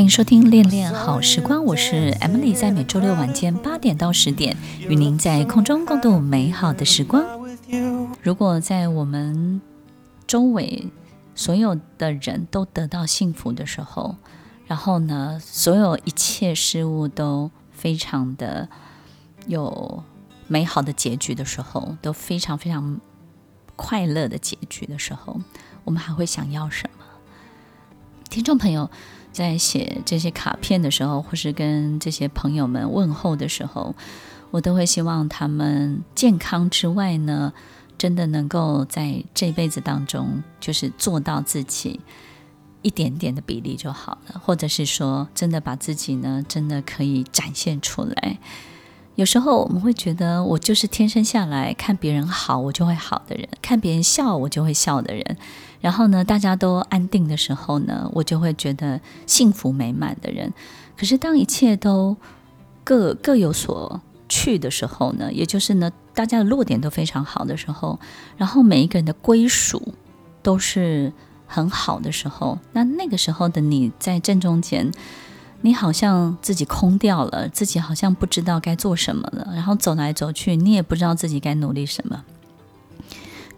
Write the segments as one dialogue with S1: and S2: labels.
S1: 欢迎收听《恋恋好时光》，我是 Emily，在每周六晚间八点到十点，与您在空中共度美好的时光。如果在我们周围所有的人都得到幸福的时候，然后呢，所有一切事物都非常的有美好的结局的时候，都非常非常快乐的结局的时候，我们还会想要什么？听众朋友。在写这些卡片的时候，或是跟这些朋友们问候的时候，我都会希望他们健康之外呢，真的能够在这辈子当中，就是做到自己一点点的比例就好了，或者是说，真的把自己呢，真的可以展现出来。有时候我们会觉得，我就是天生下来看别人好，我就会好的人；看别人笑，我就会笑的人。然后呢，大家都安定的时候呢，我就会觉得幸福美满的人。可是当一切都各各有所去的时候呢，也就是呢，大家的落点都非常好的时候，然后每一个人的归属都是很好的时候，那那个时候的你在正中间。你好像自己空掉了，自己好像不知道该做什么了，然后走来走去，你也不知道自己该努力什么。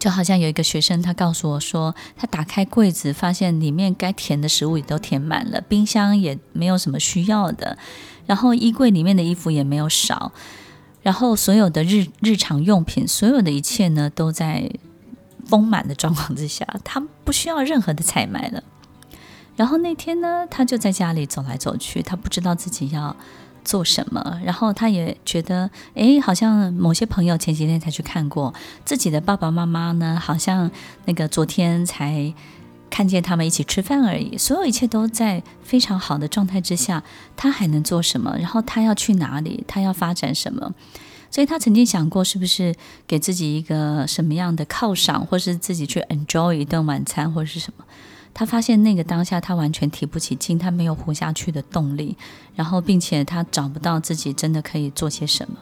S1: 就好像有一个学生，他告诉我说，他打开柜子，发现里面该填的食物也都填满了，冰箱也没有什么需要的，然后衣柜里面的衣服也没有少，然后所有的日日常用品，所有的一切呢，都在丰满的状况之下，他不需要任何的采买了。然后那天呢，他就在家里走来走去，他不知道自己要做什么。然后他也觉得，哎，好像某些朋友前几天才去看过自己的爸爸妈妈呢，好像那个昨天才看见他们一起吃饭而已。所有一切都在非常好的状态之下，他还能做什么？然后他要去哪里？他要发展什么？所以他曾经想过，是不是给自己一个什么样的犒赏，或是自己去 enjoy 一顿晚餐，或者是什么？他发现那个当下，他完全提不起劲，他没有活下去的动力，然后并且他找不到自己真的可以做些什么。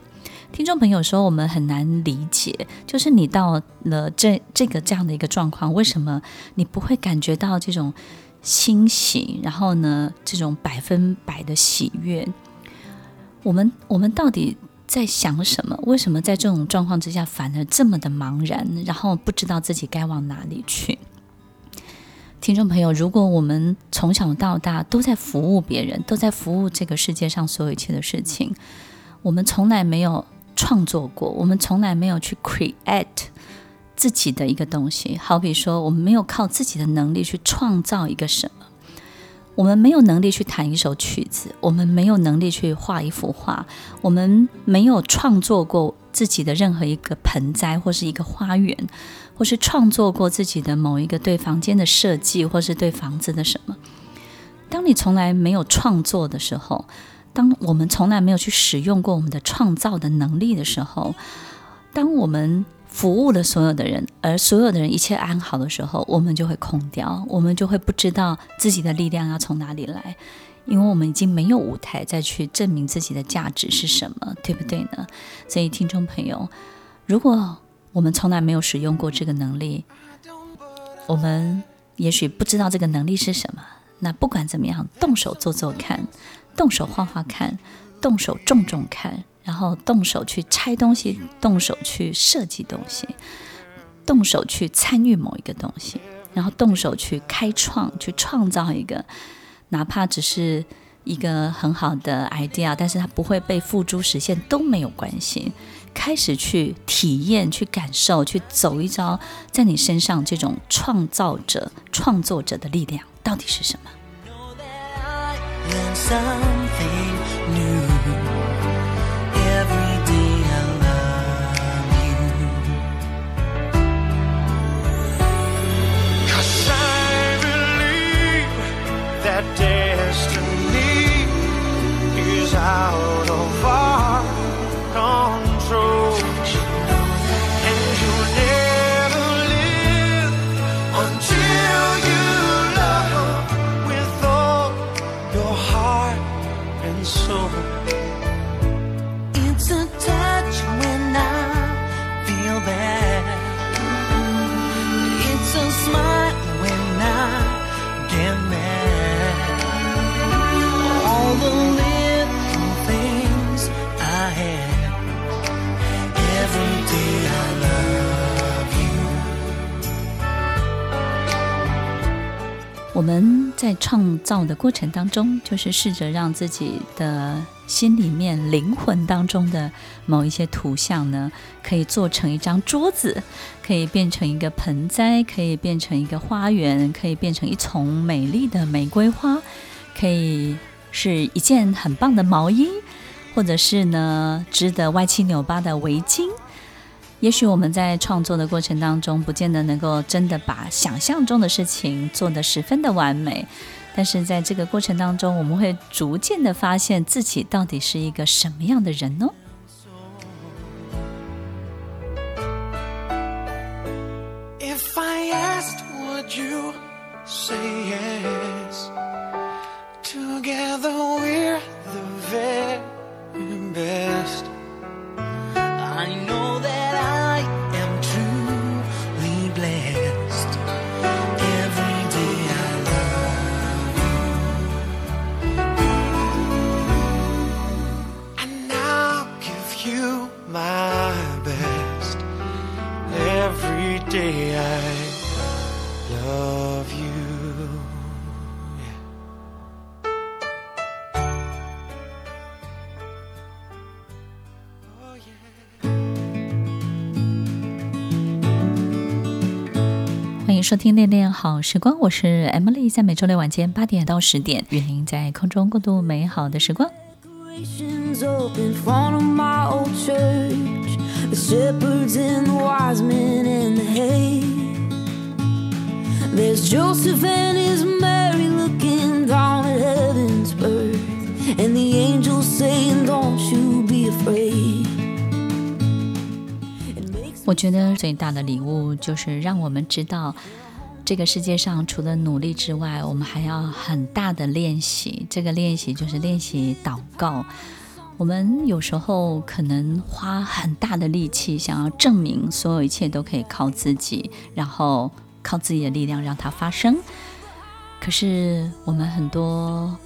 S1: 听众朋友说，我们很难理解，就是你到了这这个这样的一个状况，为什么你不会感觉到这种欣喜，然后呢，这种百分百的喜悦？我们我们到底在想什么？为什么在这种状况之下，反而这么的茫然，然后不知道自己该往哪里去？听众朋友，如果我们从小到大都在服务别人，都在服务这个世界上所有一切的事情，我们从来没有创作过，我们从来没有去 create 自己的一个东西。好比说，我们没有靠自己的能力去创造一个什么，我们没有能力去弹一首曲子，我们没有能力去画一幅画，我们没有创作过自己的任何一个盆栽或是一个花园。或是创作过自己的某一个对房间的设计，或是对房子的什么。当你从来没有创作的时候，当我们从来没有去使用过我们的创造的能力的时候，当我们服务了所有的人，而所有的人一切安好的时候，我们就会空掉，我们就会不知道自己的力量要从哪里来，因为我们已经没有舞台再去证明自己的价值是什么，对不对呢？所以，听众朋友，如果我们从来没有使用过这个能力，我们也许不知道这个能力是什么。那不管怎么样，动手做做看，动手画画看，动手种种看，然后动手去拆东西，动手去设计东西，动手去参与某一个东西，然后动手去开创，去创造一个，哪怕只是一个很好的 idea，但是它不会被付诸实现都没有关系。开始去体验、去感受、去走一遭，在你身上这种创造者、创作者的力量到底是什么？that day. 我们在创造的过程当中，就是试着让自己的心里面、灵魂当中的某一些图像呢，可以做成一张桌子，可以变成一个盆栽，可以变成一个花园，可以变成一丛美丽的玫瑰花，可以是一件很棒的毛衣，或者是呢织得歪七扭八的围巾。也许我们在创作的过程当中，不见得能够真的把想象中的事情做得十分的完美，但是在这个过程当中，我们会逐渐的发现自己到底是一个什么样的人呢？收听恋恋好时光，我是 Emily，在每周六晚间八点到十点，与您在空中共度美好的时光。我觉得最大的礼物就是让我们知道，这个世界上除了努力之外，我们还要很大的练习。这个练习就是练习祷告。我们有时候可能花很大的力气，想要证明所有一切都可以靠自己，然后靠自己的力量让它发生。可是我们很多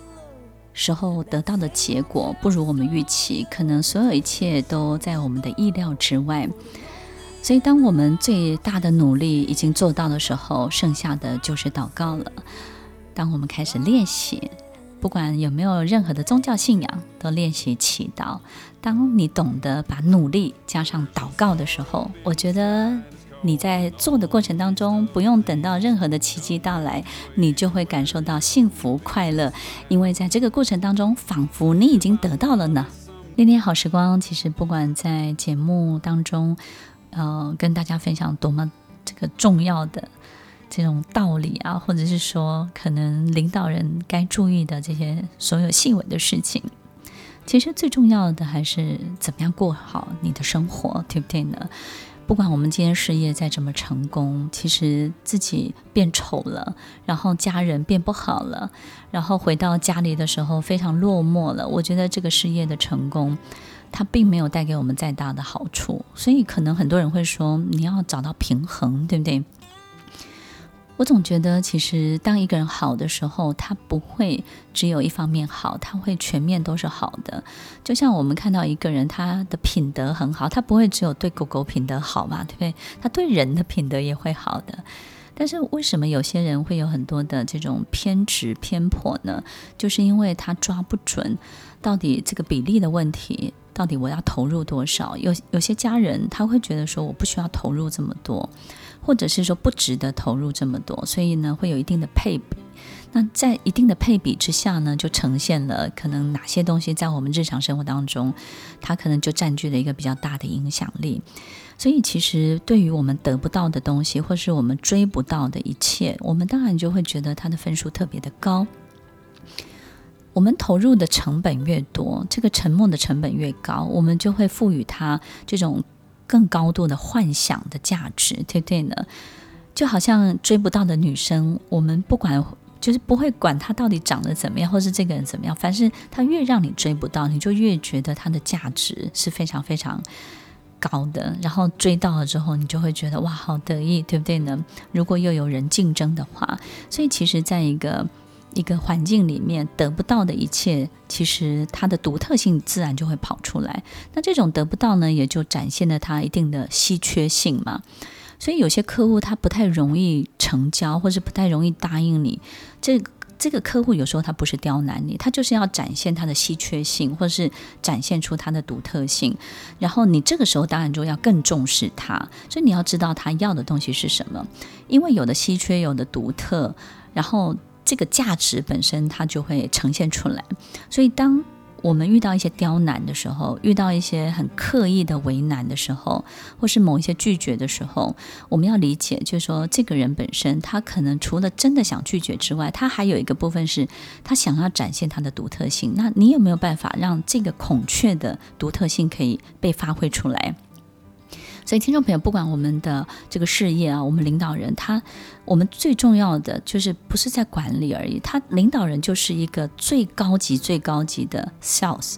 S1: 时候得到的结果不如我们预期，可能所有一切都在我们的意料之外。所以，当我们最大的努力已经做到的时候，剩下的就是祷告了。当我们开始练习，不管有没有任何的宗教信仰，都练习祈祷。当你懂得把努力加上祷告的时候，我觉得你在做的过程当中，不用等到任何的奇迹到来，你就会感受到幸福快乐，因为在这个过程当中，仿佛你已经得到了呢。恋恋好时光，其实不管在节目当中。呃，跟大家分享多么这个重要的这种道理啊，或者是说，可能领导人该注意的这些所有细微的事情，其实最重要的还是怎么样过好你的生活，对不对呢？不管我们今天事业再怎么成功，其实自己变丑了，然后家人变不好了，然后回到家里的时候非常落寞了，我觉得这个事业的成功，它并没有带给我们再大的好处，所以可能很多人会说，你要找到平衡，对不对？我总觉得，其实当一个人好的时候，他不会只有一方面好，他会全面都是好的。就像我们看到一个人，他的品德很好，他不会只有对狗狗品德好嘛，对不对？他对人的品德也会好的。但是为什么有些人会有很多的这种偏执偏颇呢？就是因为他抓不准到底这个比例的问题。到底我要投入多少？有有些家人他会觉得说，我不需要投入这么多，或者是说不值得投入这么多，所以呢会有一定的配比。那在一定的配比之下呢，就呈现了可能哪些东西在我们日常生活当中，它可能就占据了一个比较大的影响力。所以其实对于我们得不到的东西，或是我们追不到的一切，我们当然就会觉得它的分数特别的高。我们投入的成本越多，这个沉默的成本越高，我们就会赋予它这种更高度的幻想的价值，对不对呢？就好像追不到的女生，我们不管，就是不会管她到底长得怎么样，或是这个人怎么样，凡是她越让你追不到，你就越觉得她的价值是非常非常高的。然后追到了之后，你就会觉得哇，好得意，对不对呢？如果又有人竞争的话，所以其实在一个。一个环境里面得不到的一切，其实它的独特性自然就会跑出来。那这种得不到呢，也就展现了它一定的稀缺性嘛。所以有些客户他不太容易成交，或是不太容易答应你。这这个客户有时候他不是刁难你，他就是要展现他的稀缺性，或是展现出他的独特性。然后你这个时候当然就要更重视他，所以你要知道他要的东西是什么，因为有的稀缺，有的独特，然后这个价值本身它就会呈现出来。所以当我们遇到一些刁难的时候，遇到一些很刻意的为难的时候，或是某一些拒绝的时候，我们要理解，就是说，这个人本身他可能除了真的想拒绝之外，他还有一个部分是他想要展现他的独特性。那你有没有办法让这个孔雀的独特性可以被发挥出来？所以，听众朋友，不管我们的这个事业啊，我们领导人，他我们最重要的就是不是在管理而已，他领导人就是一个最高级、最高级的 sales，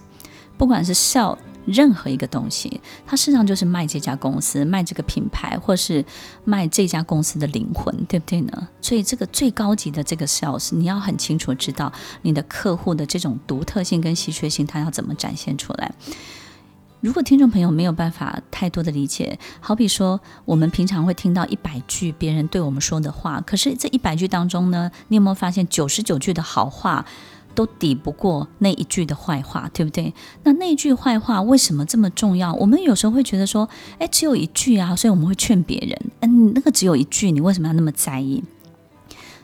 S1: 不管是 sell 任何一个东西，他实上就是卖这家公司、卖这个品牌，或是卖这家公司的灵魂，对不对呢？所以，这个最高级的这个 sales，你要很清楚知道你的客户的这种独特性跟稀缺性，他要怎么展现出来。如果听众朋友没有办法太多的理解，好比说我们平常会听到一百句别人对我们说的话，可是这一百句当中呢，你有没有发现九十九句的好话都抵不过那一句的坏话，对不对？那那句坏话为什么这么重要？我们有时候会觉得说，诶，只有一句啊，所以我们会劝别人，嗯，那个只有一句，你为什么要那么在意？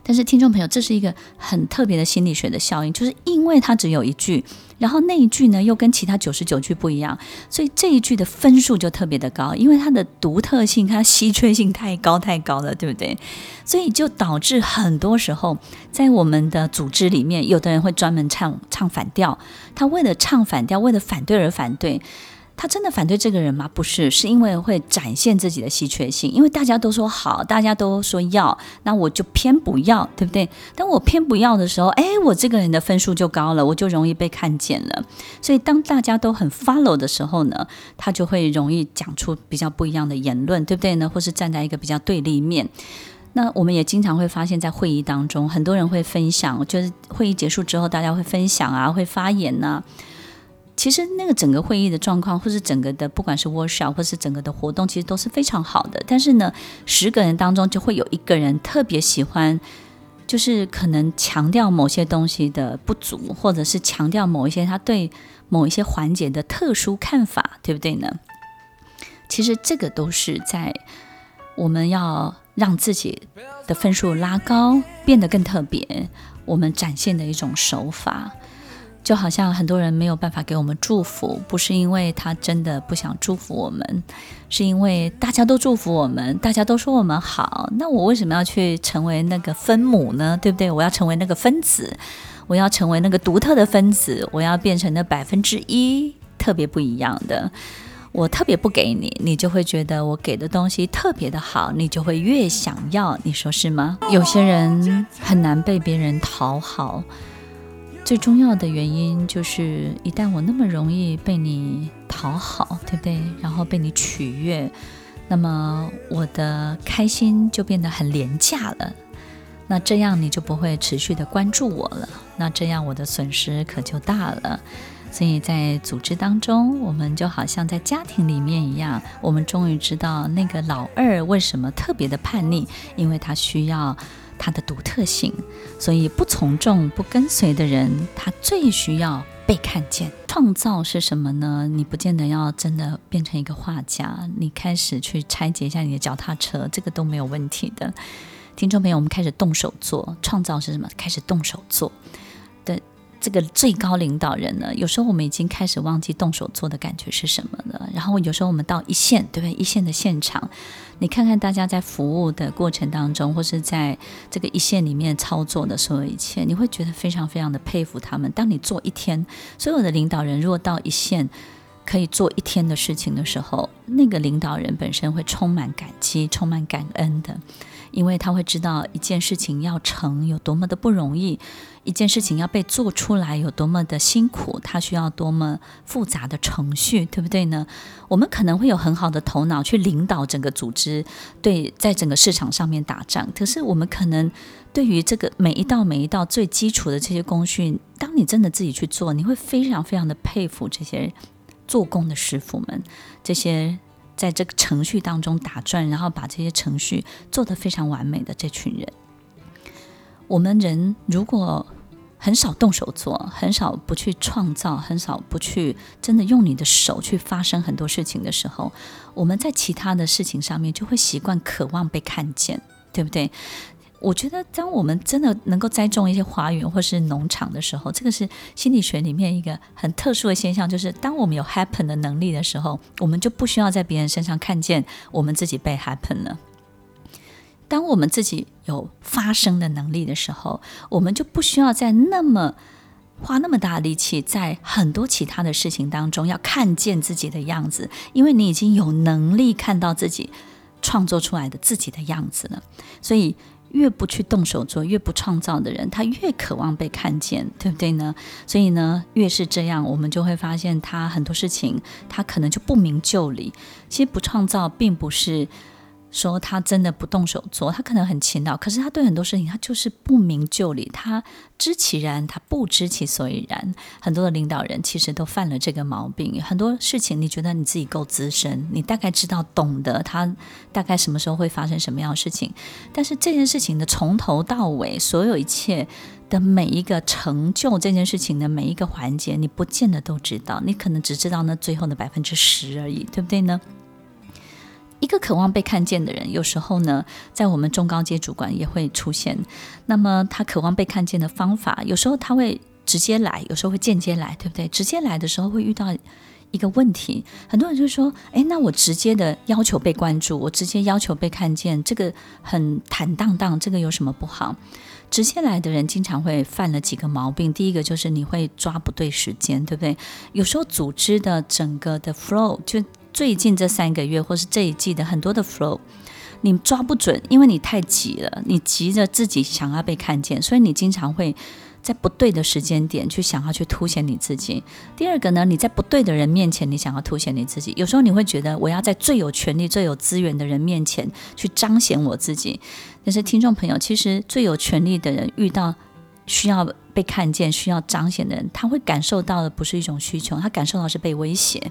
S1: 但是听众朋友，这是一个很特别的心理学的效应，就是因为它只有一句，然后那一句呢又跟其他九十九句不一样，所以这一句的分数就特别的高，因为它的独特性、它稀缺性太高太高了，对不对？所以就导致很多时候在我们的组织里面，有的人会专门唱唱反调，他为了唱反调，为了反对而反对。他真的反对这个人吗？不是，是因为会展现自己的稀缺性。因为大家都说好，大家都说要，那我就偏不要，对不对？当我偏不要的时候，哎，我这个人的分数就高了，我就容易被看见了。所以当大家都很 follow 的时候呢，他就会容易讲出比较不一样的言论，对不对呢？或是站在一个比较对立面。那我们也经常会发现，在会议当中，很多人会分享，就是会议结束之后，大家会分享啊，会发言呐、其实那个整个会议的状况，或是整个的不管是 workshop 或是整个的活动，其实都是非常好的。但是呢，十个人当中就会有一个人特别喜欢，就是可能强调某些东西的不足，或者是强调某一些他对某一些环节的特殊看法，对不对呢？其实这个都是在我们要让自己的分数拉高，变得更特别，我们展现的一种手法。就好像很多人没有办法给我们祝福，不是因为他真的不想祝福我们，是因为大家都祝福我们，大家都说我们好，那我为什么要去成为那个分母呢？对不对？我要成为那个分子，我要成为那个独特的分子，我要变成那百分之一，特别不一样的。我特别不给你，你就会觉得我给的东西特别的好，你就会越想要，你说是吗？有些人很难被别人讨好。最重要的原因就是，一旦我那么容易被你讨好，对不对？然后被你取悦，那么我的开心就变得很廉价了。那这样你就不会持续的关注我了。那这样我的损失可就大了。所以在组织当中，我们就好像在家庭里面一样，我们终于知道那个老二为什么特别的叛逆，因为他需要。它的独特性，所以不从众、不跟随的人，他最需要被看见。创造是什么呢？你不见得要真的变成一个画家，你开始去拆解一下你的脚踏车，这个都没有问题的。听众朋友，我们开始动手做。创造是什么？开始动手做的。这个最高领导人呢，有时候我们已经开始忘记动手做的感觉是什么了。然后有时候我们到一线，对不对？一线的现场，你看看大家在服务的过程当中，或是在这个一线里面操作的所有一切，你会觉得非常非常的佩服他们。当你做一天，所有的领导人如果到一线可以做一天的事情的时候，那个领导人本身会充满感激、充满感恩的。因为他会知道一件事情要成有多么的不容易，一件事情要被做出来有多么的辛苦，它需要多么复杂的程序，对不对呢？我们可能会有很好的头脑去领导整个组织，对，在整个市场上面打仗。可是我们可能对于这个每一道每一道最基础的这些工序，当你真的自己去做，你会非常非常的佩服这些做工的师傅们，这些。在这个程序当中打转，然后把这些程序做得非常完美的这群人。我们人如果很少动手做，很少不去创造，很少不去真的用你的手去发生很多事情的时候，我们在其他的事情上面就会习惯渴望被看见，对不对？我觉得，当我们真的能够栽种一些花园或是农场的时候，这个是心理学里面一个很特殊的现象，就是当我们有 happen 的能力的时候，我们就不需要在别人身上看见我们自己被 happen 了。当我们自己有发声的能力的时候，我们就不需要再那么花那么大力气，在很多其他的事情当中要看见自己的样子，因为你已经有能力看到自己创作出来的自己的样子了。所以，越不去动手做，越不创造的人，他越渴望被看见，对不对呢？所以呢，越是这样，我们就会发现他很多事情，他可能就不明就里。其实不创造，并不是。说他真的不动手做，他可能很勤劳，可是他对很多事情他就是不明就里，他知其然，他不知其所以然。很多的领导人其实都犯了这个毛病。很多事情你觉得你自己够资深，你大概知道懂得他大概什么时候会发生什么样的事情，但是这件事情的从头到尾，所有一切的每一个成就这件事情的每一个环节，你不见得都知道，你可能只知道那最后的百分之十而已，对不对呢？一个渴望被看见的人，有时候呢，在我们中高阶主管也会出现。那么他渴望被看见的方法，有时候他会直接来，有时候会间接来，对不对？直接来的时候会遇到一个问题，很多人就说：“诶，那我直接的要求被关注，我直接要求被看见，这个很坦荡荡，这个有什么不好？”直接来的人经常会犯了几个毛病，第一个就是你会抓不对时间，对不对？有时候组织的整个的 flow 就。最近这三个月，或是这一季的很多的 flow，你抓不准，因为你太急了，你急着自己想要被看见，所以你经常会在不对的时间点去想要去凸显你自己。第二个呢，你在不对的人面前，你想要凸显你自己，有时候你会觉得我要在最有权力、最有资源的人面前去彰显我自己。但是听众朋友，其实最有权力的人遇到需要被看见、需要彰显的人，他会感受到的不是一种需求，他感受到是被威胁。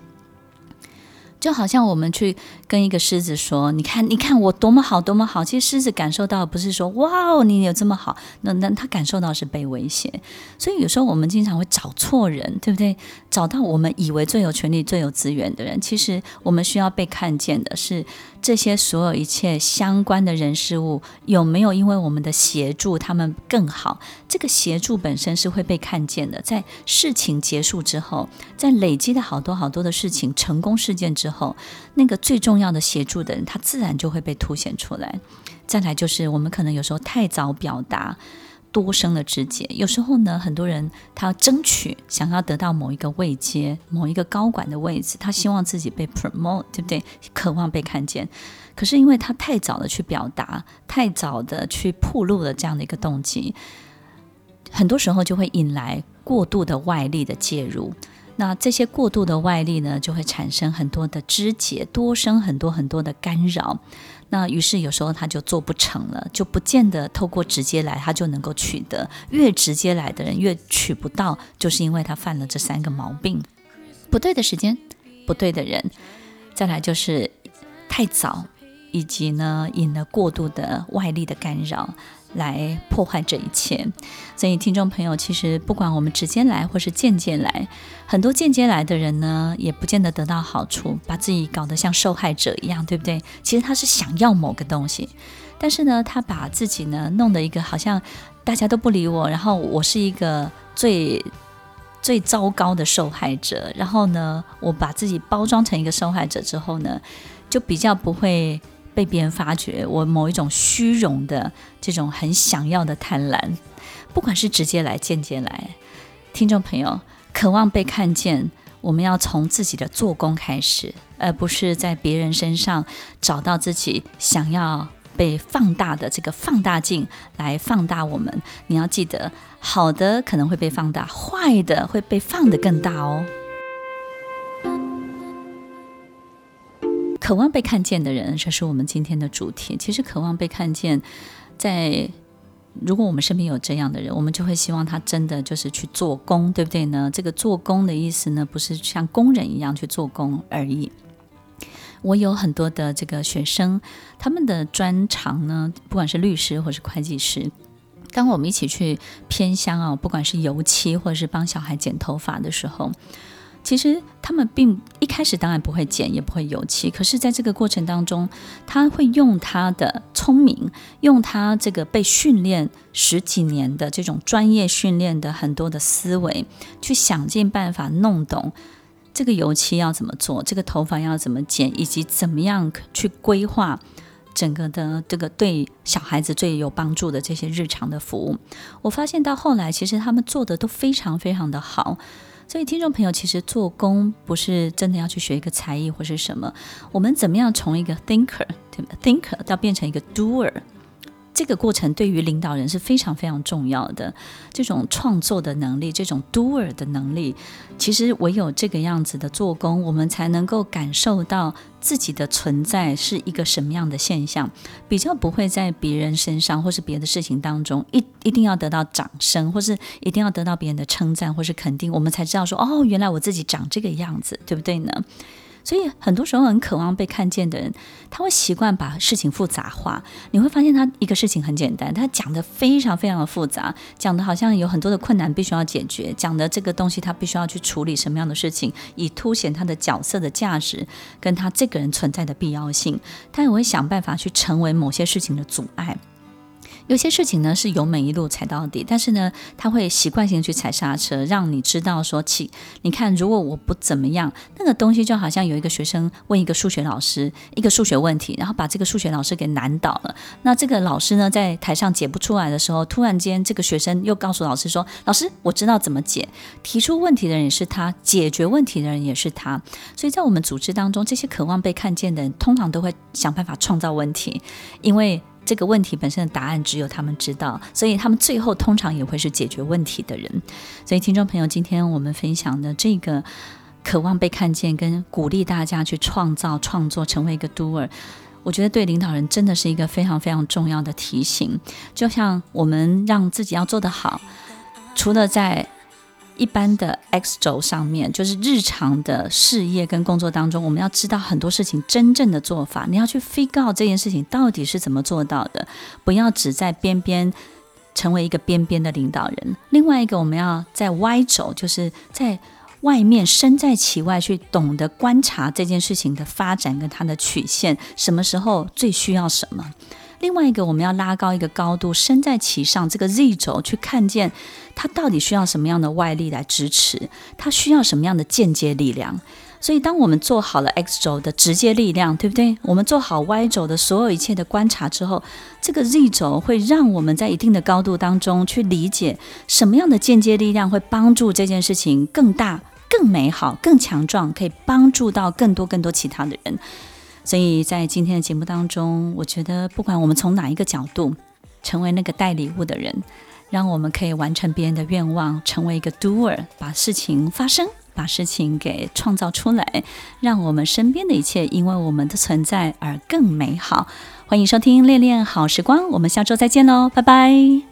S1: 就好像我们去跟一个狮子说：“你看，你看我多么好，多么好。”其实狮子感受到不是说“哇哦，你有这么好”，那那他感受到是被威胁。所以有时候我们经常会找错人，对不对？找到我们以为最有权利、最有资源的人，其实我们需要被看见的是这些所有一切相关的人事物有没有因为我们的协助他们更好？这个协助本身是会被看见的。在事情结束之后，在累积的好多好多的事情成功事件之后。那个最重要的协助的人，他自然就会被凸显出来。再来就是，我们可能有时候太早表达多生的枝节。有时候呢，很多人他要争取，想要得到某一个位阶、某一个高管的位置，他希望自己被 promote，对不对？渴望被看见。可是因为他太早的去表达，太早的去暴露了这样的一个动机，很多时候就会引来过度的外力的介入。那这些过度的外力呢，就会产生很多的枝节，多生很多很多的干扰。那于是有时候他就做不成了，就不见得透过直接来他就能够取得。越直接来的人越取不到，就是因为他犯了这三个毛病：不对的时间，不对的人，再来就是太早，以及呢引了过度的外力的干扰。来破坏这一切，所以听众朋友，其实不管我们直接来或是间接来，很多间接来的人呢，也不见得得到好处，把自己搞得像受害者一样，对不对？其实他是想要某个东西，但是呢，他把自己呢弄得一个好像大家都不理我，然后我是一个最最糟糕的受害者，然后呢，我把自己包装成一个受害者之后呢，就比较不会。被别人发觉我某一种虚荣的这种很想要的贪婪，不管是直接来、间接来，听众朋友渴望被看见，我们要从自己的做工开始，而不是在别人身上找到自己想要被放大的这个放大镜来放大我们。你要记得，好的可能会被放大，坏的会被放得更大哦。渴望被看见的人，这是我们今天的主题。其实，渴望被看见，在如果我们身边有这样的人，我们就会希望他真的就是去做工，对不对呢？这个做工的意思呢，不是像工人一样去做工而已。我有很多的这个学生，他们的专长呢，不管是律师或是会计师，当我们一起去偏乡啊，不管是油漆或者是帮小孩剪头发的时候。其实他们并一开始当然不会剪，也不会油漆，可是在这个过程当中，他会用他的聪明，用他这个被训练十几年的这种专业训练的很多的思维，去想尽办法弄懂这个油漆要怎么做，这个头发要怎么剪，以及怎么样去规划整个的这个对小孩子最有帮助的这些日常的服务。我发现到后来，其实他们做的都非常非常的好。所以，听众朋友，其实做工不是真的要去学一个才艺或是什么，我们怎么样从一个 thinker thinker 到变成一个 doer？这个过程对于领导人是非常非常重要的。这种创作的能力，这种 doer 的能力，其实唯有这个样子的做工，我们才能够感受到自己的存在是一个什么样的现象，比较不会在别人身上或是别的事情当中一一定要得到掌声，或是一定要得到别人的称赞或是肯定，我们才知道说哦，原来我自己长这个样子，对不对呢？所以很多时候很渴望被看见的人，他会习惯把事情复杂化。你会发现他一个事情很简单，他讲得非常非常的复杂，讲得好像有很多的困难必须要解决，讲的这个东西他必须要去处理什么样的事情，以凸显他的角色的价值跟他这个人存在的必要性。他也会想办法去成为某些事情的阻碍。有些事情呢是油门一路踩到底，但是呢，他会习惯性去踩刹车，让你知道说起，你看，如果我不怎么样，那个东西就好像有一个学生问一个数学老师一个数学问题，然后把这个数学老师给难倒了。那这个老师呢，在台上解不出来的时候，突然间这个学生又告诉老师说：“老师，我知道怎么解。”提出问题的人也是他，解决问题的人也是他。所以在我们组织当中，这些渴望被看见的人，通常都会想办法创造问题，因为。这个问题本身的答案只有他们知道，所以他们最后通常也会是解决问题的人。所以，听众朋友，今天我们分享的这个渴望被看见，跟鼓励大家去创造、创作，成为一个 doer，我觉得对领导人真的是一个非常非常重要的提醒。就像我们让自己要做得好，除了在一般的 X 轴上面，就是日常的事业跟工作当中，我们要知道很多事情真正的做法。你要去 figure 这件事情到底是怎么做到的，不要只在边边成为一个边边的领导人。另外一个，我们要在 Y 轴，就是在外面身在其外，去懂得观察这件事情的发展跟它的曲线，什么时候最需要什么。另外一个，我们要拉高一个高度，身在其上，这个 Z 轴去看见它到底需要什么样的外力来支持，它需要什么样的间接力量。所以，当我们做好了 X 轴的直接力量，对不对？我们做好 Y 轴的所有一切的观察之后，这个 Z 轴会让我们在一定的高度当中去理解什么样的间接力量会帮助这件事情更大、更美好、更强壮，可以帮助到更多更多其他的人。所以在今天的节目当中，我觉得不管我们从哪一个角度，成为那个带礼物的人，让我们可以完成别人的愿望，成为一个 doer，把事情发生，把事情给创造出来，让我们身边的一切因为我们的存在而更美好。欢迎收听《恋恋好时光》，我们下周再见喽，拜拜。